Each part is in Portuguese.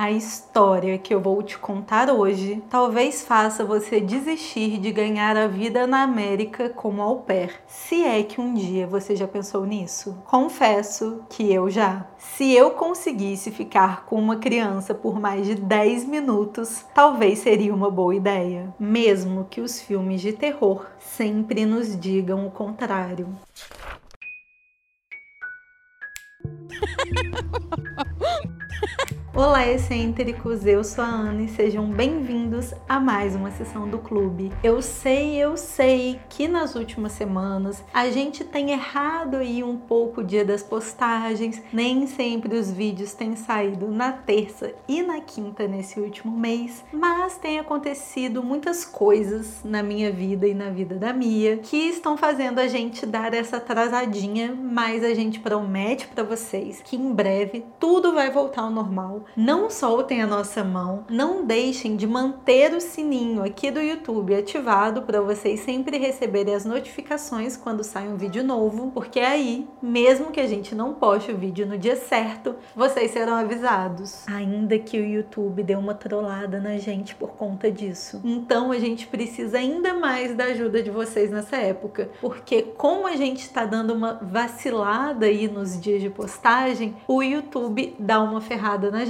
A história que eu vou te contar hoje talvez faça você desistir de ganhar a vida na América como au pair, se é que um dia você já pensou nisso. Confesso que eu já. Se eu conseguisse ficar com uma criança por mais de 10 minutos, talvez seria uma boa ideia, mesmo que os filmes de terror sempre nos digam o contrário. Olá, excêntricos! Eu sou a Ana e sejam bem-vindos a mais uma sessão do clube. Eu sei, eu sei que nas últimas semanas a gente tem errado aí um pouco o dia das postagens, nem sempre os vídeos têm saído na terça e na quinta nesse último mês, mas tem acontecido muitas coisas na minha vida e na vida da Mia que estão fazendo a gente dar essa atrasadinha, mas a gente promete para vocês que em breve tudo vai voltar ao normal não soltem a nossa mão, não deixem de manter o sininho aqui do YouTube ativado para vocês sempre receberem as notificações quando sai um vídeo novo, porque aí, mesmo que a gente não poste o vídeo no dia certo, vocês serão avisados. Ainda que o YouTube dê uma trollada na gente por conta disso. Então a gente precisa ainda mais da ajuda de vocês nessa época, porque como a gente está dando uma vacilada aí nos dias de postagem, o YouTube dá uma ferrada na gente.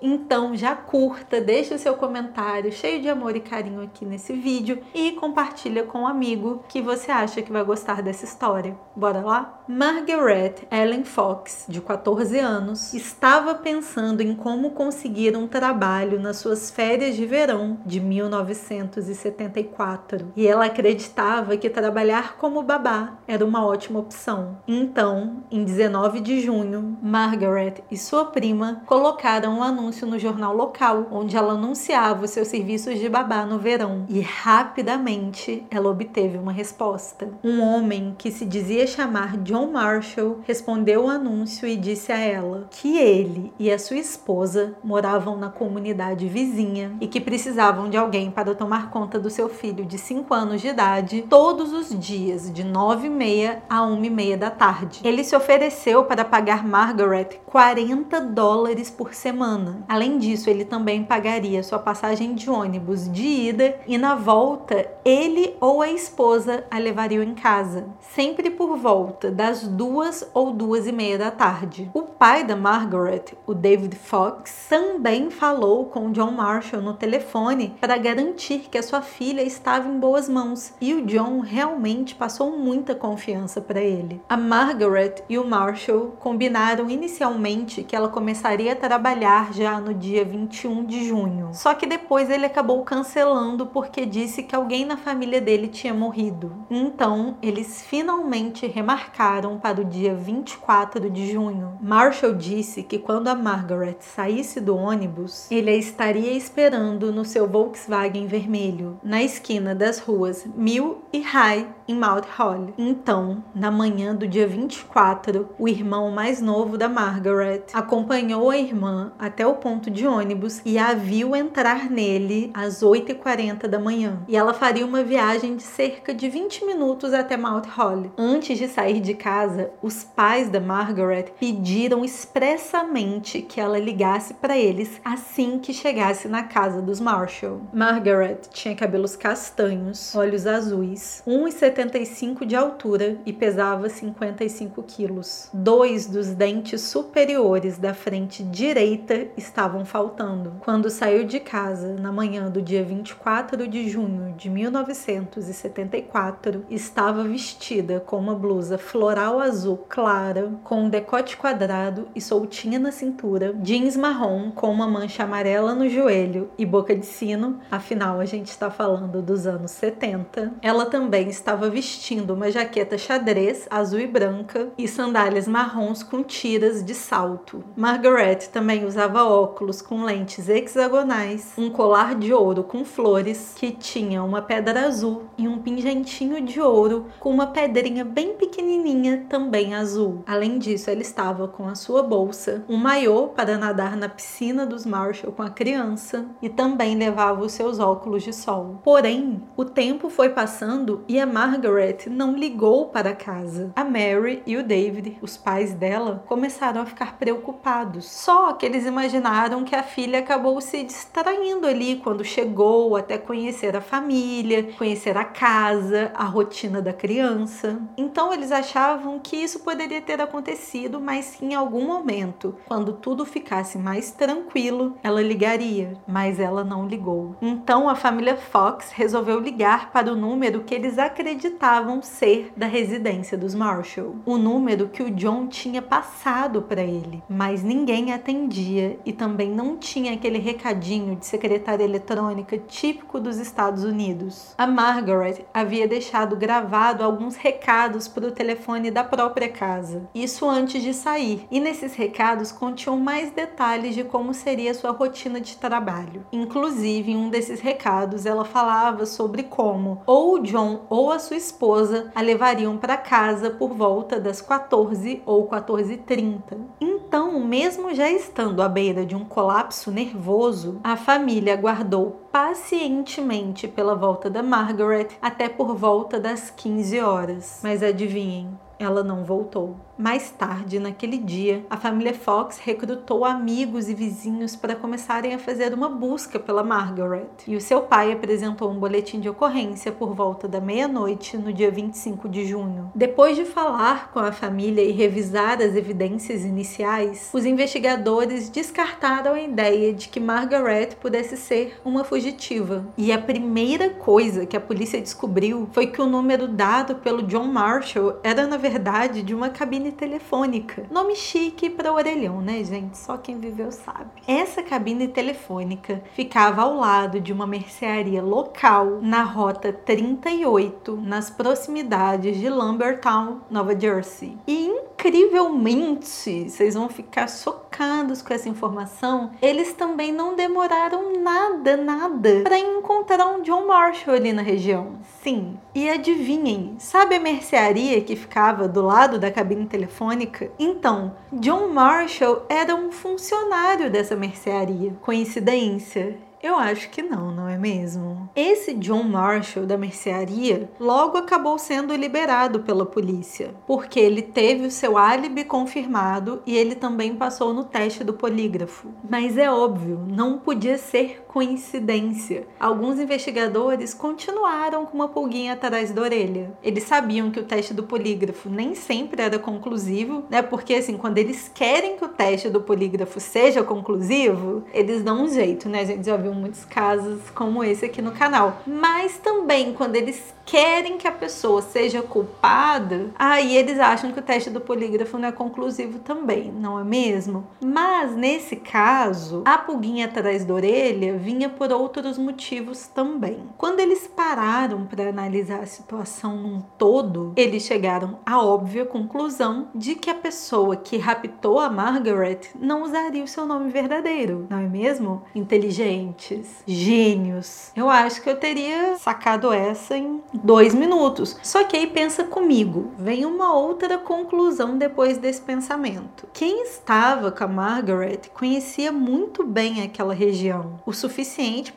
Então já curta, deixa o seu comentário cheio de amor e carinho aqui nesse vídeo e compartilha com um amigo que você acha que vai gostar dessa história. Bora lá? Margaret Ellen Fox, de 14 anos, estava pensando em como conseguir um trabalho nas suas férias de verão de 1974 e ela acreditava que trabalhar como babá era uma ótima opção. Então, em 19 de junho, Margaret e sua prima colocaram colocaram um anúncio no jornal local, onde ela anunciava os seus serviços de babá no verão. E rapidamente ela obteve uma resposta. Um homem que se dizia chamar John Marshall respondeu o anúncio e disse a ela que ele e a sua esposa moravam na comunidade vizinha e que precisavam de alguém para tomar conta do seu filho de 5 anos de idade todos os dias, de 9 e meia a 1 e meia da tarde. Ele se ofereceu para pagar Margaret 40 dólares por semana. Além disso, ele também pagaria sua passagem de ônibus de ida e na volta ele ou a esposa a levariam em casa, sempre por volta das duas ou duas e meia da tarde. O pai da Margaret, o David Fox, também falou com John Marshall no telefone para garantir que a sua filha estava em boas mãos e o John realmente passou muita confiança para ele. A Margaret e o Marshall combinaram inicialmente que ela começaria a trabalhar trabalhar já no dia 21 de junho. Só que depois ele acabou cancelando porque disse que alguém na família dele tinha morrido. Então, eles finalmente remarcaram para o dia 24 de junho. Marshall disse que quando a Margaret saísse do ônibus, ele a estaria esperando no seu Volkswagen vermelho, na esquina das ruas Mill e High, em Mount Holly. Então, na manhã do dia 24, o irmão mais novo da Margaret acompanhou a irmã até o ponto de ônibus e a viu entrar nele às 8h40 da manhã. E ela faria uma viagem de cerca de 20 minutos até Mount Holly. Antes de sair de casa, os pais da Margaret pediram expressamente que ela ligasse para eles assim que chegasse na casa dos Marshall. Margaret tinha cabelos castanhos, olhos azuis, 1,75 de altura e pesava 55 quilos. Dois dos dentes superiores da frente direita estavam faltando. Quando saiu de casa na manhã do dia 24 de junho de 1974, estava vestida com uma blusa floral azul clara, com um decote quadrado e soltinha na cintura, jeans marrom com uma mancha amarela no joelho e boca de sino, afinal a gente está falando dos anos 70. Ela também estava vestindo uma jaqueta xadrez azul e branca e sandálias marrons com tiras de salto. Margaret também usava óculos com lentes hexagonais, um colar de ouro com flores que tinha uma pedra azul e um pingentinho de ouro com uma pedrinha bem pequenininha também azul. Além disso, ela estava com a sua bolsa, um maiô para nadar na piscina dos Marshall com a criança e também levava os seus óculos de sol. Porém, o tempo foi passando e a Margaret não ligou para casa. A Mary e o David, os pais dela, começaram a ficar preocupados. Só que eles imaginaram que a filha acabou se distraindo ali quando chegou até conhecer a família, conhecer a casa, a rotina da criança. Então eles achavam que isso poderia ter acontecido, mas que em algum momento, quando tudo ficasse mais tranquilo, ela ligaria, mas ela não ligou. Então a família Fox resolveu ligar para o número que eles acreditavam ser da residência dos Marshall, o número que o John tinha passado para ele, mas ninguém atendia e também não tinha aquele recadinho de secretária eletrônica típico dos Estados Unidos. A Margaret havia deixado gravado alguns recados para o telefone da própria casa, isso antes de sair, e nesses recados continham mais detalhes de como seria sua rotina de trabalho. Inclusive, em um desses recados, ela falava sobre como ou o John ou a sua esposa a levariam para casa por volta das 14 ou 14h30. Então, mesmo já estando à beira de um colapso nervoso, a família aguardou pacientemente pela volta da Margaret até por volta das 15 horas. Mas adivinhem, ela não voltou. Mais tarde, naquele dia, a família Fox recrutou amigos e vizinhos para começarem a fazer uma busca pela Margaret. E o seu pai apresentou um boletim de ocorrência por volta da meia-noite no dia 25 de junho. Depois de falar com a família e revisar as evidências iniciais, os investigadores descartaram a ideia de que Margaret pudesse ser uma fugitiva. E a primeira coisa que a polícia descobriu foi que o número dado pelo John Marshall era, na verdade, de uma cabine telefônica. Nome chique para orelhão, né, gente? Só quem viveu sabe. Essa cabine telefônica ficava ao lado de uma mercearia local na rota 38, nas proximidades de Lambertown, Nova Jersey. E incrivelmente, vocês vão ficar chocados com essa informação, eles também não demoraram nada, nada para encontrar um John Marshall ali na região. Sim. E adivinhem, sabe a mercearia que ficava do lado da cabine telefônica? Então, John Marshall era um funcionário dessa mercearia. Coincidência? Eu acho que não, não é mesmo? Esse John Marshall da mercearia logo acabou sendo liberado pela polícia, porque ele teve o seu álibi confirmado e ele também passou no teste do polígrafo. Mas é óbvio, não podia ser coincidência. Alguns investigadores continuaram com uma pulguinha atrás da orelha. Eles sabiam que o teste do polígrafo nem sempre era conclusivo, né? Porque assim, quando eles querem que o teste do polígrafo seja conclusivo, eles dão um jeito, né? A gente já viu muitos casos como esse aqui no canal. Mas também quando eles querem que a pessoa seja culpada, aí eles acham que o teste do polígrafo não é conclusivo também, não é mesmo? Mas nesse caso, a pulguinha atrás da orelha vinha por outros motivos também. Quando eles pararam para analisar a situação num todo, eles chegaram à óbvia conclusão de que a pessoa que raptou a Margaret não usaria o seu nome verdadeiro, não é mesmo? Inteligentes, gênios. Eu acho que eu teria sacado essa em dois minutos. Só que aí pensa comigo, vem uma outra conclusão depois desse pensamento. Quem estava com a Margaret conhecia muito bem aquela região, o suficiente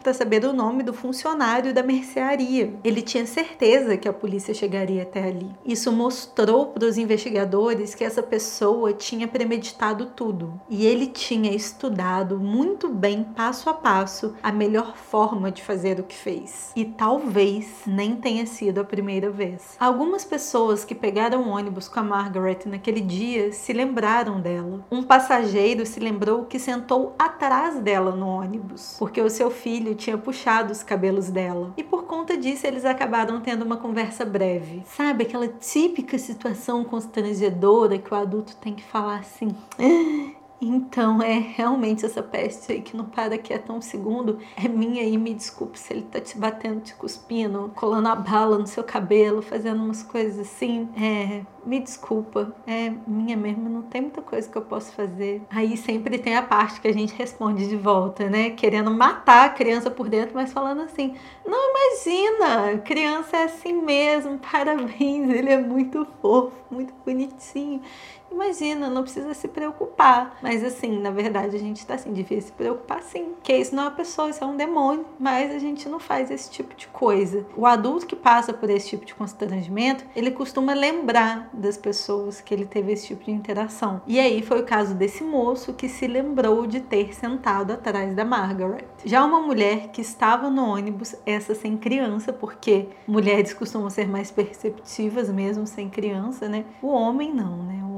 para saber o nome do funcionário da mercearia. Ele tinha certeza que a polícia chegaria até ali. Isso mostrou para os investigadores que essa pessoa tinha premeditado tudo e ele tinha estudado muito bem, passo a passo, a melhor forma de fazer o que fez. E talvez nem tenha sido a primeira vez. Algumas pessoas que pegaram o ônibus com a Margaret naquele dia se lembraram dela. Um passageiro se lembrou que sentou atrás dela no ônibus, porque o seu filho tinha puxado os cabelos dela. E por conta disso, eles acabaram tendo uma conversa breve. Sabe aquela típica situação constrangedora que o adulto tem que falar assim. Então, é realmente essa peste aí que não para quieto um segundo. É minha e me desculpe se ele tá te batendo, te cuspindo, colando a bala no seu cabelo, fazendo umas coisas assim. É, me desculpa, é minha mesmo, não tem muita coisa que eu posso fazer. Aí sempre tem a parte que a gente responde de volta, né? Querendo matar a criança por dentro, mas falando assim: não imagina, criança é assim mesmo, parabéns, ele é muito fofo, muito bonitinho. Imagina, não precisa se preocupar. Mas assim, na verdade, a gente tá assim, devia se preocupar sim. Porque isso não é uma pessoa, isso é um demônio. Mas a gente não faz esse tipo de coisa. O adulto que passa por esse tipo de constrangimento, ele costuma lembrar das pessoas que ele teve esse tipo de interação. E aí foi o caso desse moço que se lembrou de ter sentado atrás da Margaret. Já uma mulher que estava no ônibus, essa sem criança, porque mulheres costumam ser mais perceptivas mesmo sem criança, né? O homem não, né?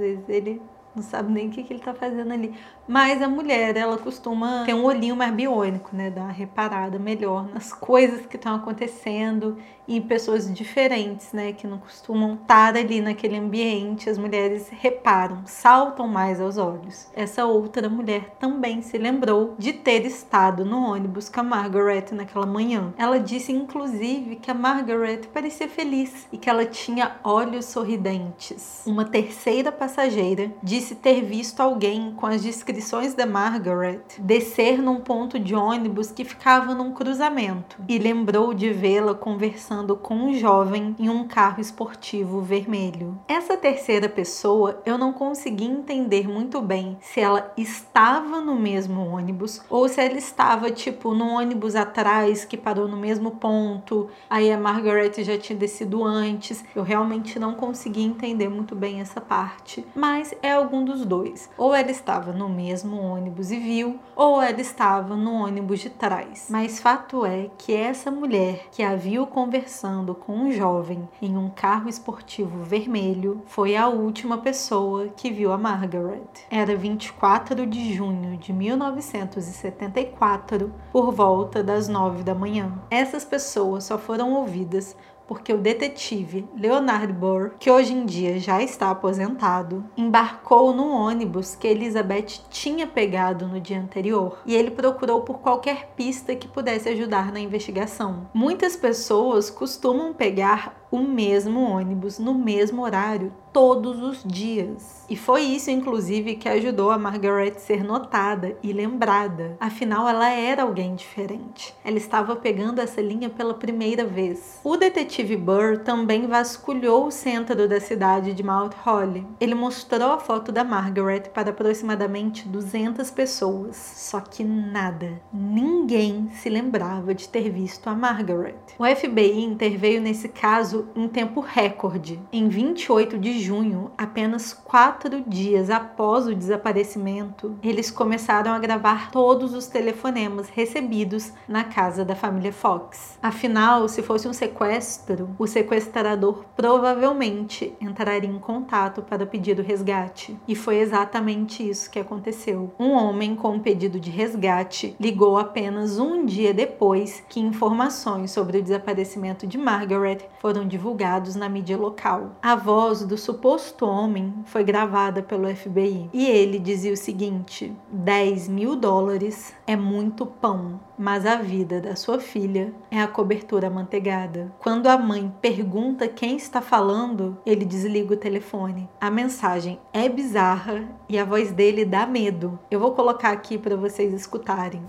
Vezes ele não sabe nem o que, que ele tá fazendo ali. Mas a mulher, ela costuma ter um olhinho mais biônico, né? Dar uma reparada melhor nas coisas que estão acontecendo em pessoas diferentes, né? Que não costumam estar ali naquele ambiente. As mulheres reparam, saltam mais aos olhos. Essa outra mulher também se lembrou de ter estado no ônibus com a Margaret naquela manhã. Ela disse, inclusive, que a Margaret parecia feliz e que ela tinha olhos sorridentes. Uma terceira passageira disse ter visto alguém com as descrições da Margaret descer num ponto de ônibus que ficava num cruzamento e lembrou de vê-la conversando com um jovem em um carro esportivo vermelho. Essa terceira pessoa eu não consegui entender muito bem se ela estava no mesmo ônibus ou se ela estava tipo no ônibus atrás que parou no mesmo ponto, aí a Margaret já tinha descido antes. Eu realmente não consegui entender muito bem essa parte, mas é algum dos dois. Ou ela estava no mesmo ônibus e viu, ou ela estava no ônibus de trás. Mas fato é que essa mulher que a viu conversando com um jovem em um carro esportivo vermelho foi a última pessoa que viu a Margaret. Era 24 de junho de 1974, por volta das 9 da manhã. Essas pessoas só foram ouvidas porque o detetive Leonard Burr, que hoje em dia já está aposentado, embarcou no ônibus que Elizabeth tinha pegado no dia anterior e ele procurou por qualquer pista que pudesse ajudar na investigação. Muitas pessoas costumam pegar o mesmo ônibus no mesmo horário todos os dias. E foi isso, inclusive, que ajudou a Margaret ser notada e lembrada. Afinal, ela era alguém diferente. Ela estava pegando essa linha pela primeira vez. O detetive Burr também vasculhou o centro da cidade de Mount Holly. Ele mostrou a foto da Margaret para aproximadamente 200 pessoas. Só que nada, ninguém se lembrava de ter visto a Margaret. O FBI interveio nesse caso em tempo recorde. Em 28 de junho, apenas quatro dias após o desaparecimento, eles começaram a gravar todos os telefonemas recebidos na casa da família Fox. Afinal, se fosse um sequestro, o sequestrador provavelmente entraria em contato para pedir o resgate. E foi exatamente isso que aconteceu. Um homem com um pedido de resgate ligou apenas um dia depois que informações sobre o desaparecimento de Margaret foram divulgados na mídia local. A voz do suposto homem foi gravada pelo FBI e ele dizia o seguinte: 10 mil dólares é muito pão, mas a vida da sua filha é a cobertura amanteigada. Quando a mãe pergunta quem está falando, ele desliga o telefone. A mensagem é bizarra e a voz dele dá medo. Eu vou colocar aqui para vocês escutarem.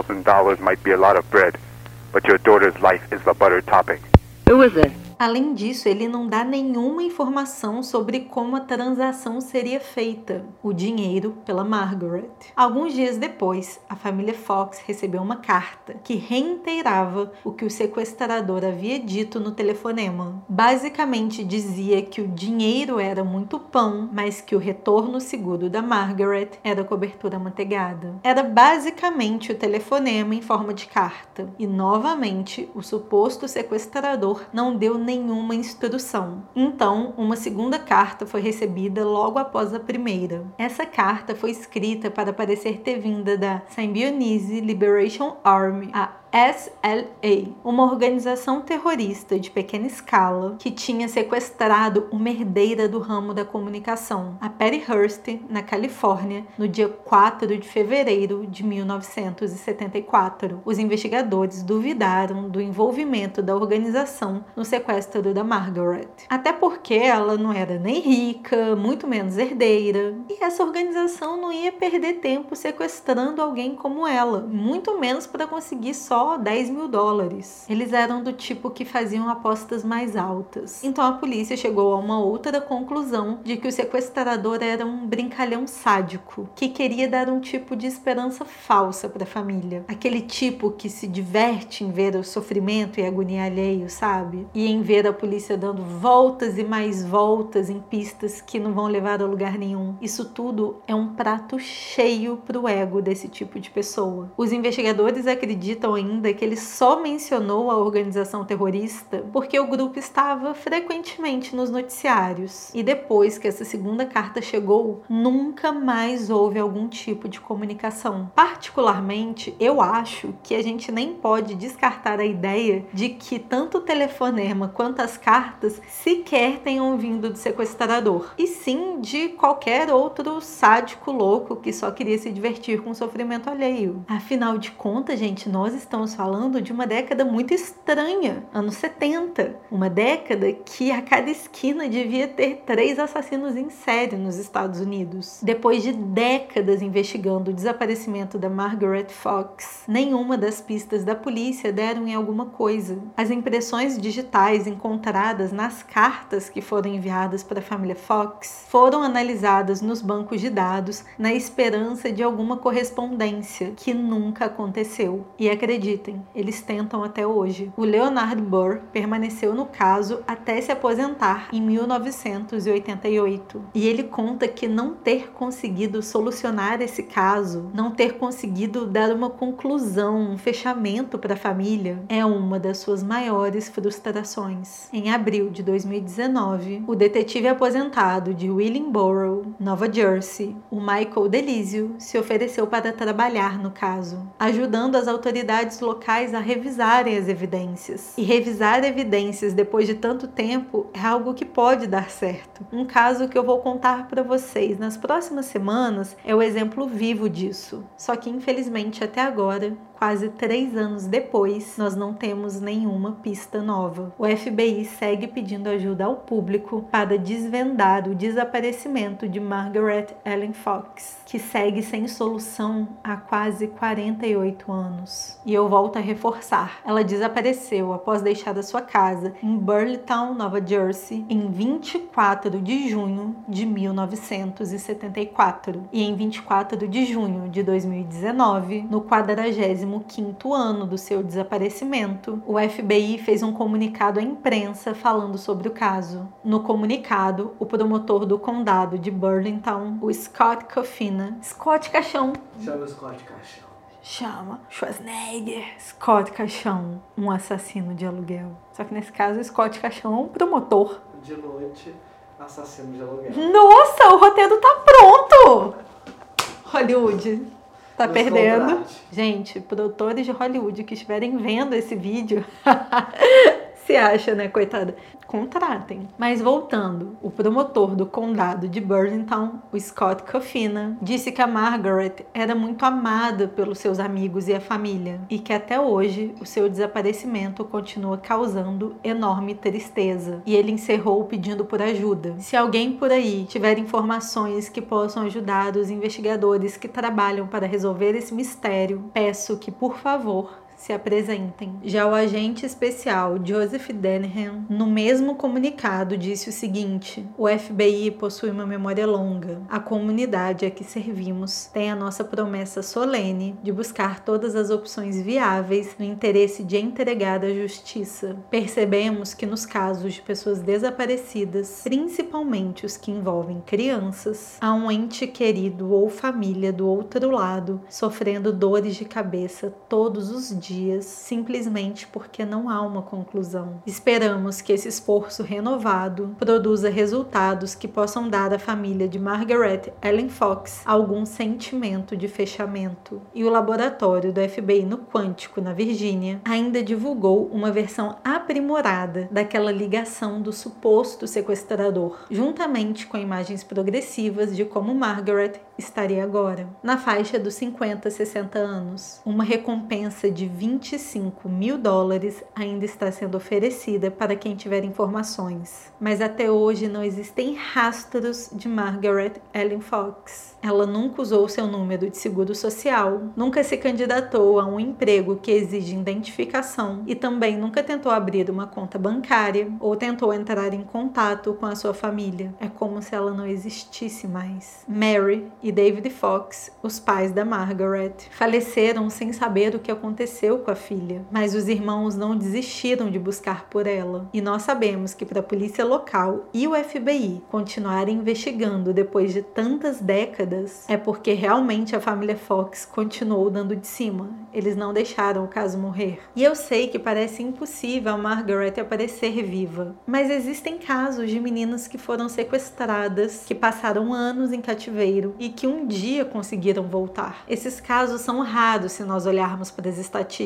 $10,000 might be a lot of bread, but your daughter's life is the butter topping. Who is it? Além disso, ele não dá nenhuma informação sobre como a transação seria feita, o dinheiro pela Margaret. Alguns dias depois, a família Fox recebeu uma carta que reiterava o que o sequestrador havia dito no telefonema. Basicamente dizia que o dinheiro era muito pão, mas que o retorno seguro da Margaret era cobertura manteigada. Era basicamente o telefonema em forma de carta. E novamente, o suposto sequestrador não deu nem nenhuma instrução. Então, uma segunda carta foi recebida logo após a primeira. Essa carta foi escrita para parecer ter vinda da Symbionese Liberation Army, a SLA, uma organização terrorista de pequena escala que tinha sequestrado uma herdeira do ramo da comunicação, a Patty Hearst, na Califórnia, no dia 4 de fevereiro de 1974. Os investigadores duvidaram do envolvimento da organização no sequestro da Margaret, até porque ela não era nem rica, muito menos herdeira, e essa organização não ia perder tempo sequestrando alguém como ela, muito menos para conseguir só só 10 mil dólares. Eles eram do tipo que faziam apostas mais altas. Então a polícia chegou a uma outra conclusão de que o sequestrador era um brincalhão sádico que queria dar um tipo de esperança falsa para a família. Aquele tipo que se diverte em ver o sofrimento e agonia alheio, sabe? E em ver a polícia dando voltas e mais voltas em pistas que não vão levar a lugar nenhum. Isso tudo é um prato cheio pro ego desse tipo de pessoa. Os investigadores acreditam ainda que ele só mencionou a organização terrorista porque o grupo estava frequentemente nos noticiários. E depois que essa segunda carta chegou, nunca mais houve algum tipo de comunicação. Particularmente, eu acho que a gente nem pode descartar a ideia de que tanto o telefonema quanto as cartas sequer tenham vindo do sequestrador, e sim de qualquer outro sádico louco que só queria se divertir com o sofrimento alheio. Afinal de contas, gente, nós estamos falando de uma década muito estranha, anos 70, uma década que a cada esquina devia ter três assassinos em série nos Estados Unidos. Depois de décadas investigando o desaparecimento da Margaret Fox, nenhuma das pistas da polícia deram em alguma coisa. As impressões digitais encontradas nas cartas que foram enviadas para a família Fox foram analisadas nos bancos de dados na esperança de alguma correspondência que nunca aconteceu. E acreditem, eles tentam até hoje. O Leonard Burr permaneceu no caso até se aposentar em 1988. E ele conta que não ter conseguido solucionar esse caso, não ter conseguido dar uma conclusão, um fechamento para a família, é uma das suas maiores frustrações. Em abril de 2019, o detetive aposentado de Willingboro, Nova Jersey, o Michael Delizio, se ofereceu para trabalhar no caso, ajudando as autoridades locais a revisarem as evidências. E revisar evidências depois de tanto tempo é algo que pode dar certo. Um caso que eu vou contar para vocês nas próximas semanas é o exemplo vivo disso. Só que infelizmente até agora quase três anos depois, nós não temos nenhuma pista nova. O FBI segue pedindo ajuda ao público para desvendar o desaparecimento de Margaret Ellen Fox, que segue sem solução há quase 48 anos. E eu volto a reforçar: ela desapareceu após deixar a sua casa em Burleytown, Nova Jersey, em 24 de junho de 1974 e em 24 de junho de 2019, no 40 quinto ano do seu desaparecimento, o FBI fez um comunicado à imprensa falando sobre o caso. No comunicado, o promotor do condado de Burlington, o Scott Coffina, Scott Caixão. Chama Scott Caixão. Chama Schwarzenegger, Scott Caixão, um assassino de aluguel. Só que nesse caso, Scott Caixão é um promotor. De noite, assassino de aluguel. Nossa, o roteiro tá pronto! Hollywood, tá Nos perdendo. Gente, produtores de Hollywood que estiverem vendo esse vídeo, se acha, né, coitada? Contratem. Mas voltando, o promotor do condado de Burlington, o Scott Coffina, disse que a Margaret era muito amada pelos seus amigos e a família e que até hoje o seu desaparecimento continua causando enorme tristeza. E ele encerrou pedindo por ajuda. Se alguém por aí tiver informações que possam ajudar os investigadores que trabalham para resolver esse mistério, peço que, por favor, se apresentem. Já o agente especial Joseph Denham, no mesmo comunicado, disse o seguinte: o FBI possui uma memória longa. A comunidade a que servimos tem a nossa promessa solene de buscar todas as opções viáveis no interesse de entregar a justiça. Percebemos que nos casos de pessoas desaparecidas, principalmente os que envolvem crianças, há um ente querido ou família do outro lado sofrendo dores de cabeça todos os dias dias simplesmente porque não há uma conclusão. Esperamos que esse esforço renovado produza resultados que possam dar à família de Margaret Ellen Fox algum sentimento de fechamento. E o laboratório do FBI no Quântico, na Virgínia, ainda divulgou uma versão aprimorada daquela ligação do suposto sequestrador, juntamente com imagens progressivas de como Margaret estaria agora, na faixa dos 50 a 60 anos. Uma recompensa de 25 mil dólares ainda está sendo oferecida para quem tiver informações. Mas até hoje não existem rastros de Margaret Ellen Fox. Ela nunca usou seu número de seguro social, nunca se candidatou a um emprego que exige identificação e também nunca tentou abrir uma conta bancária ou tentou entrar em contato com a sua família. É como se ela não existisse mais. Mary e David Fox, os pais da Margaret, faleceram sem saber o que aconteceu com a filha, mas os irmãos não desistiram de buscar por ela. E nós sabemos que para a polícia local e o FBI continuarem investigando depois de tantas décadas é porque realmente a família Fox continuou dando de cima. Eles não deixaram o caso morrer. E eu sei que parece impossível a Margaret aparecer viva, mas existem casos de meninas que foram sequestradas, que passaram anos em cativeiro e que um dia conseguiram voltar. Esses casos são raros se nós olharmos para as estatísticas,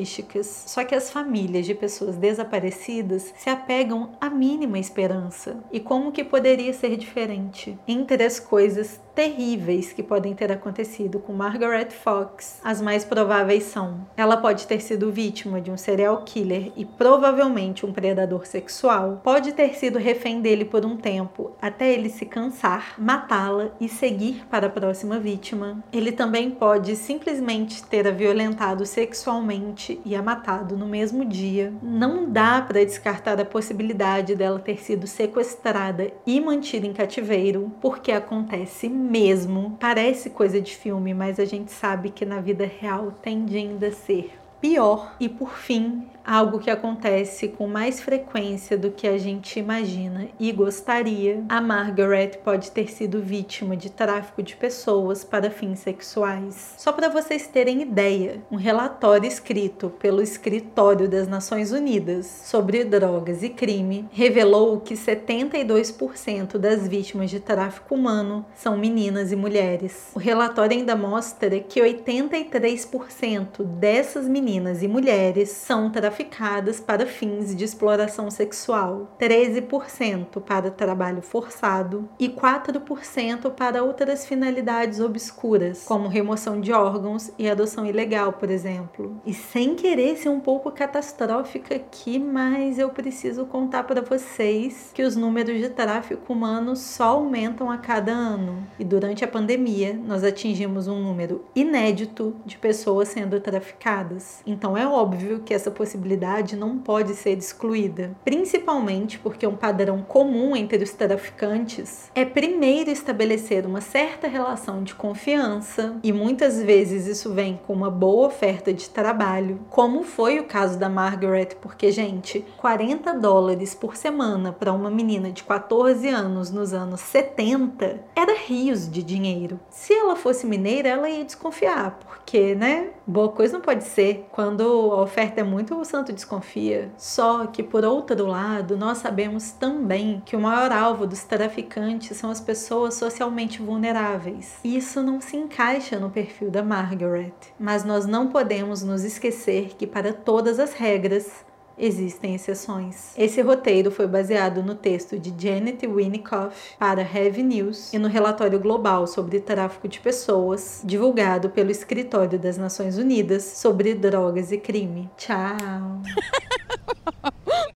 só que as famílias de pessoas desaparecidas se apegam à mínima esperança. E como que poderia ser diferente? Entre as coisas terríveis que podem ter acontecido com Margaret Fox, as mais prováveis são: ela pode ter sido vítima de um serial killer e provavelmente um predador sexual, pode ter sido refém dele por um tempo até ele se cansar, matá-la e seguir para a próxima vítima. Ele também pode simplesmente ter a violentado sexualmente e a matado no mesmo dia. Não dá para descartar a possibilidade dela ter sido sequestrada e mantida em cativeiro, porque acontece mesmo. Parece coisa de filme, mas a gente sabe que na vida real tende ainda a ser pior. E por fim, algo que acontece com mais frequência do que a gente imagina e gostaria, a Margaret pode ter sido vítima de tráfico de pessoas para fins sexuais. Só para vocês terem ideia, um relatório escrito pelo Escritório das Nações Unidas sobre drogas e crime revelou que 72% das vítimas de tráfico humano são meninas e mulheres. O relatório ainda mostra que 83% dessas meninas e mulheres são traficadas para fins de exploração sexual, 13% para trabalho forçado e 4% para outras finalidades obscuras, como remoção de órgãos e adoção ilegal, por exemplo. E sem querer ser um pouco catastrófica aqui, mas eu preciso contar para vocês que os números de tráfico humano só aumentam a cada ano. E durante a pandemia, nós atingimos um número inédito de pessoas sendo traficadas. Então é óbvio que essa possibilidade não pode ser excluída, principalmente porque um padrão comum entre os traficantes é primeiro estabelecer uma certa relação de confiança, e muitas vezes isso vem com uma boa oferta de trabalho, como foi o caso da Margaret, porque, gente, 40 dólares por semana para uma menina de 14 anos nos anos 70 era rios de dinheiro. Se ela fosse mineira, ela ia desconfiar, porque, né? Boa coisa não pode ser. Quando a oferta é muito santo desconfia. Só que, por outro lado, nós sabemos também que o maior alvo dos traficantes são as pessoas socialmente vulneráveis. Isso não se encaixa no perfil da Margaret. Mas nós não podemos nos esquecer que, para todas as regras, Existem exceções. Esse roteiro foi baseado no texto de Janet Winnicott para Heavy News e no relatório global sobre tráfico de pessoas, divulgado pelo Escritório das Nações Unidas sobre Drogas e Crime. Tchau!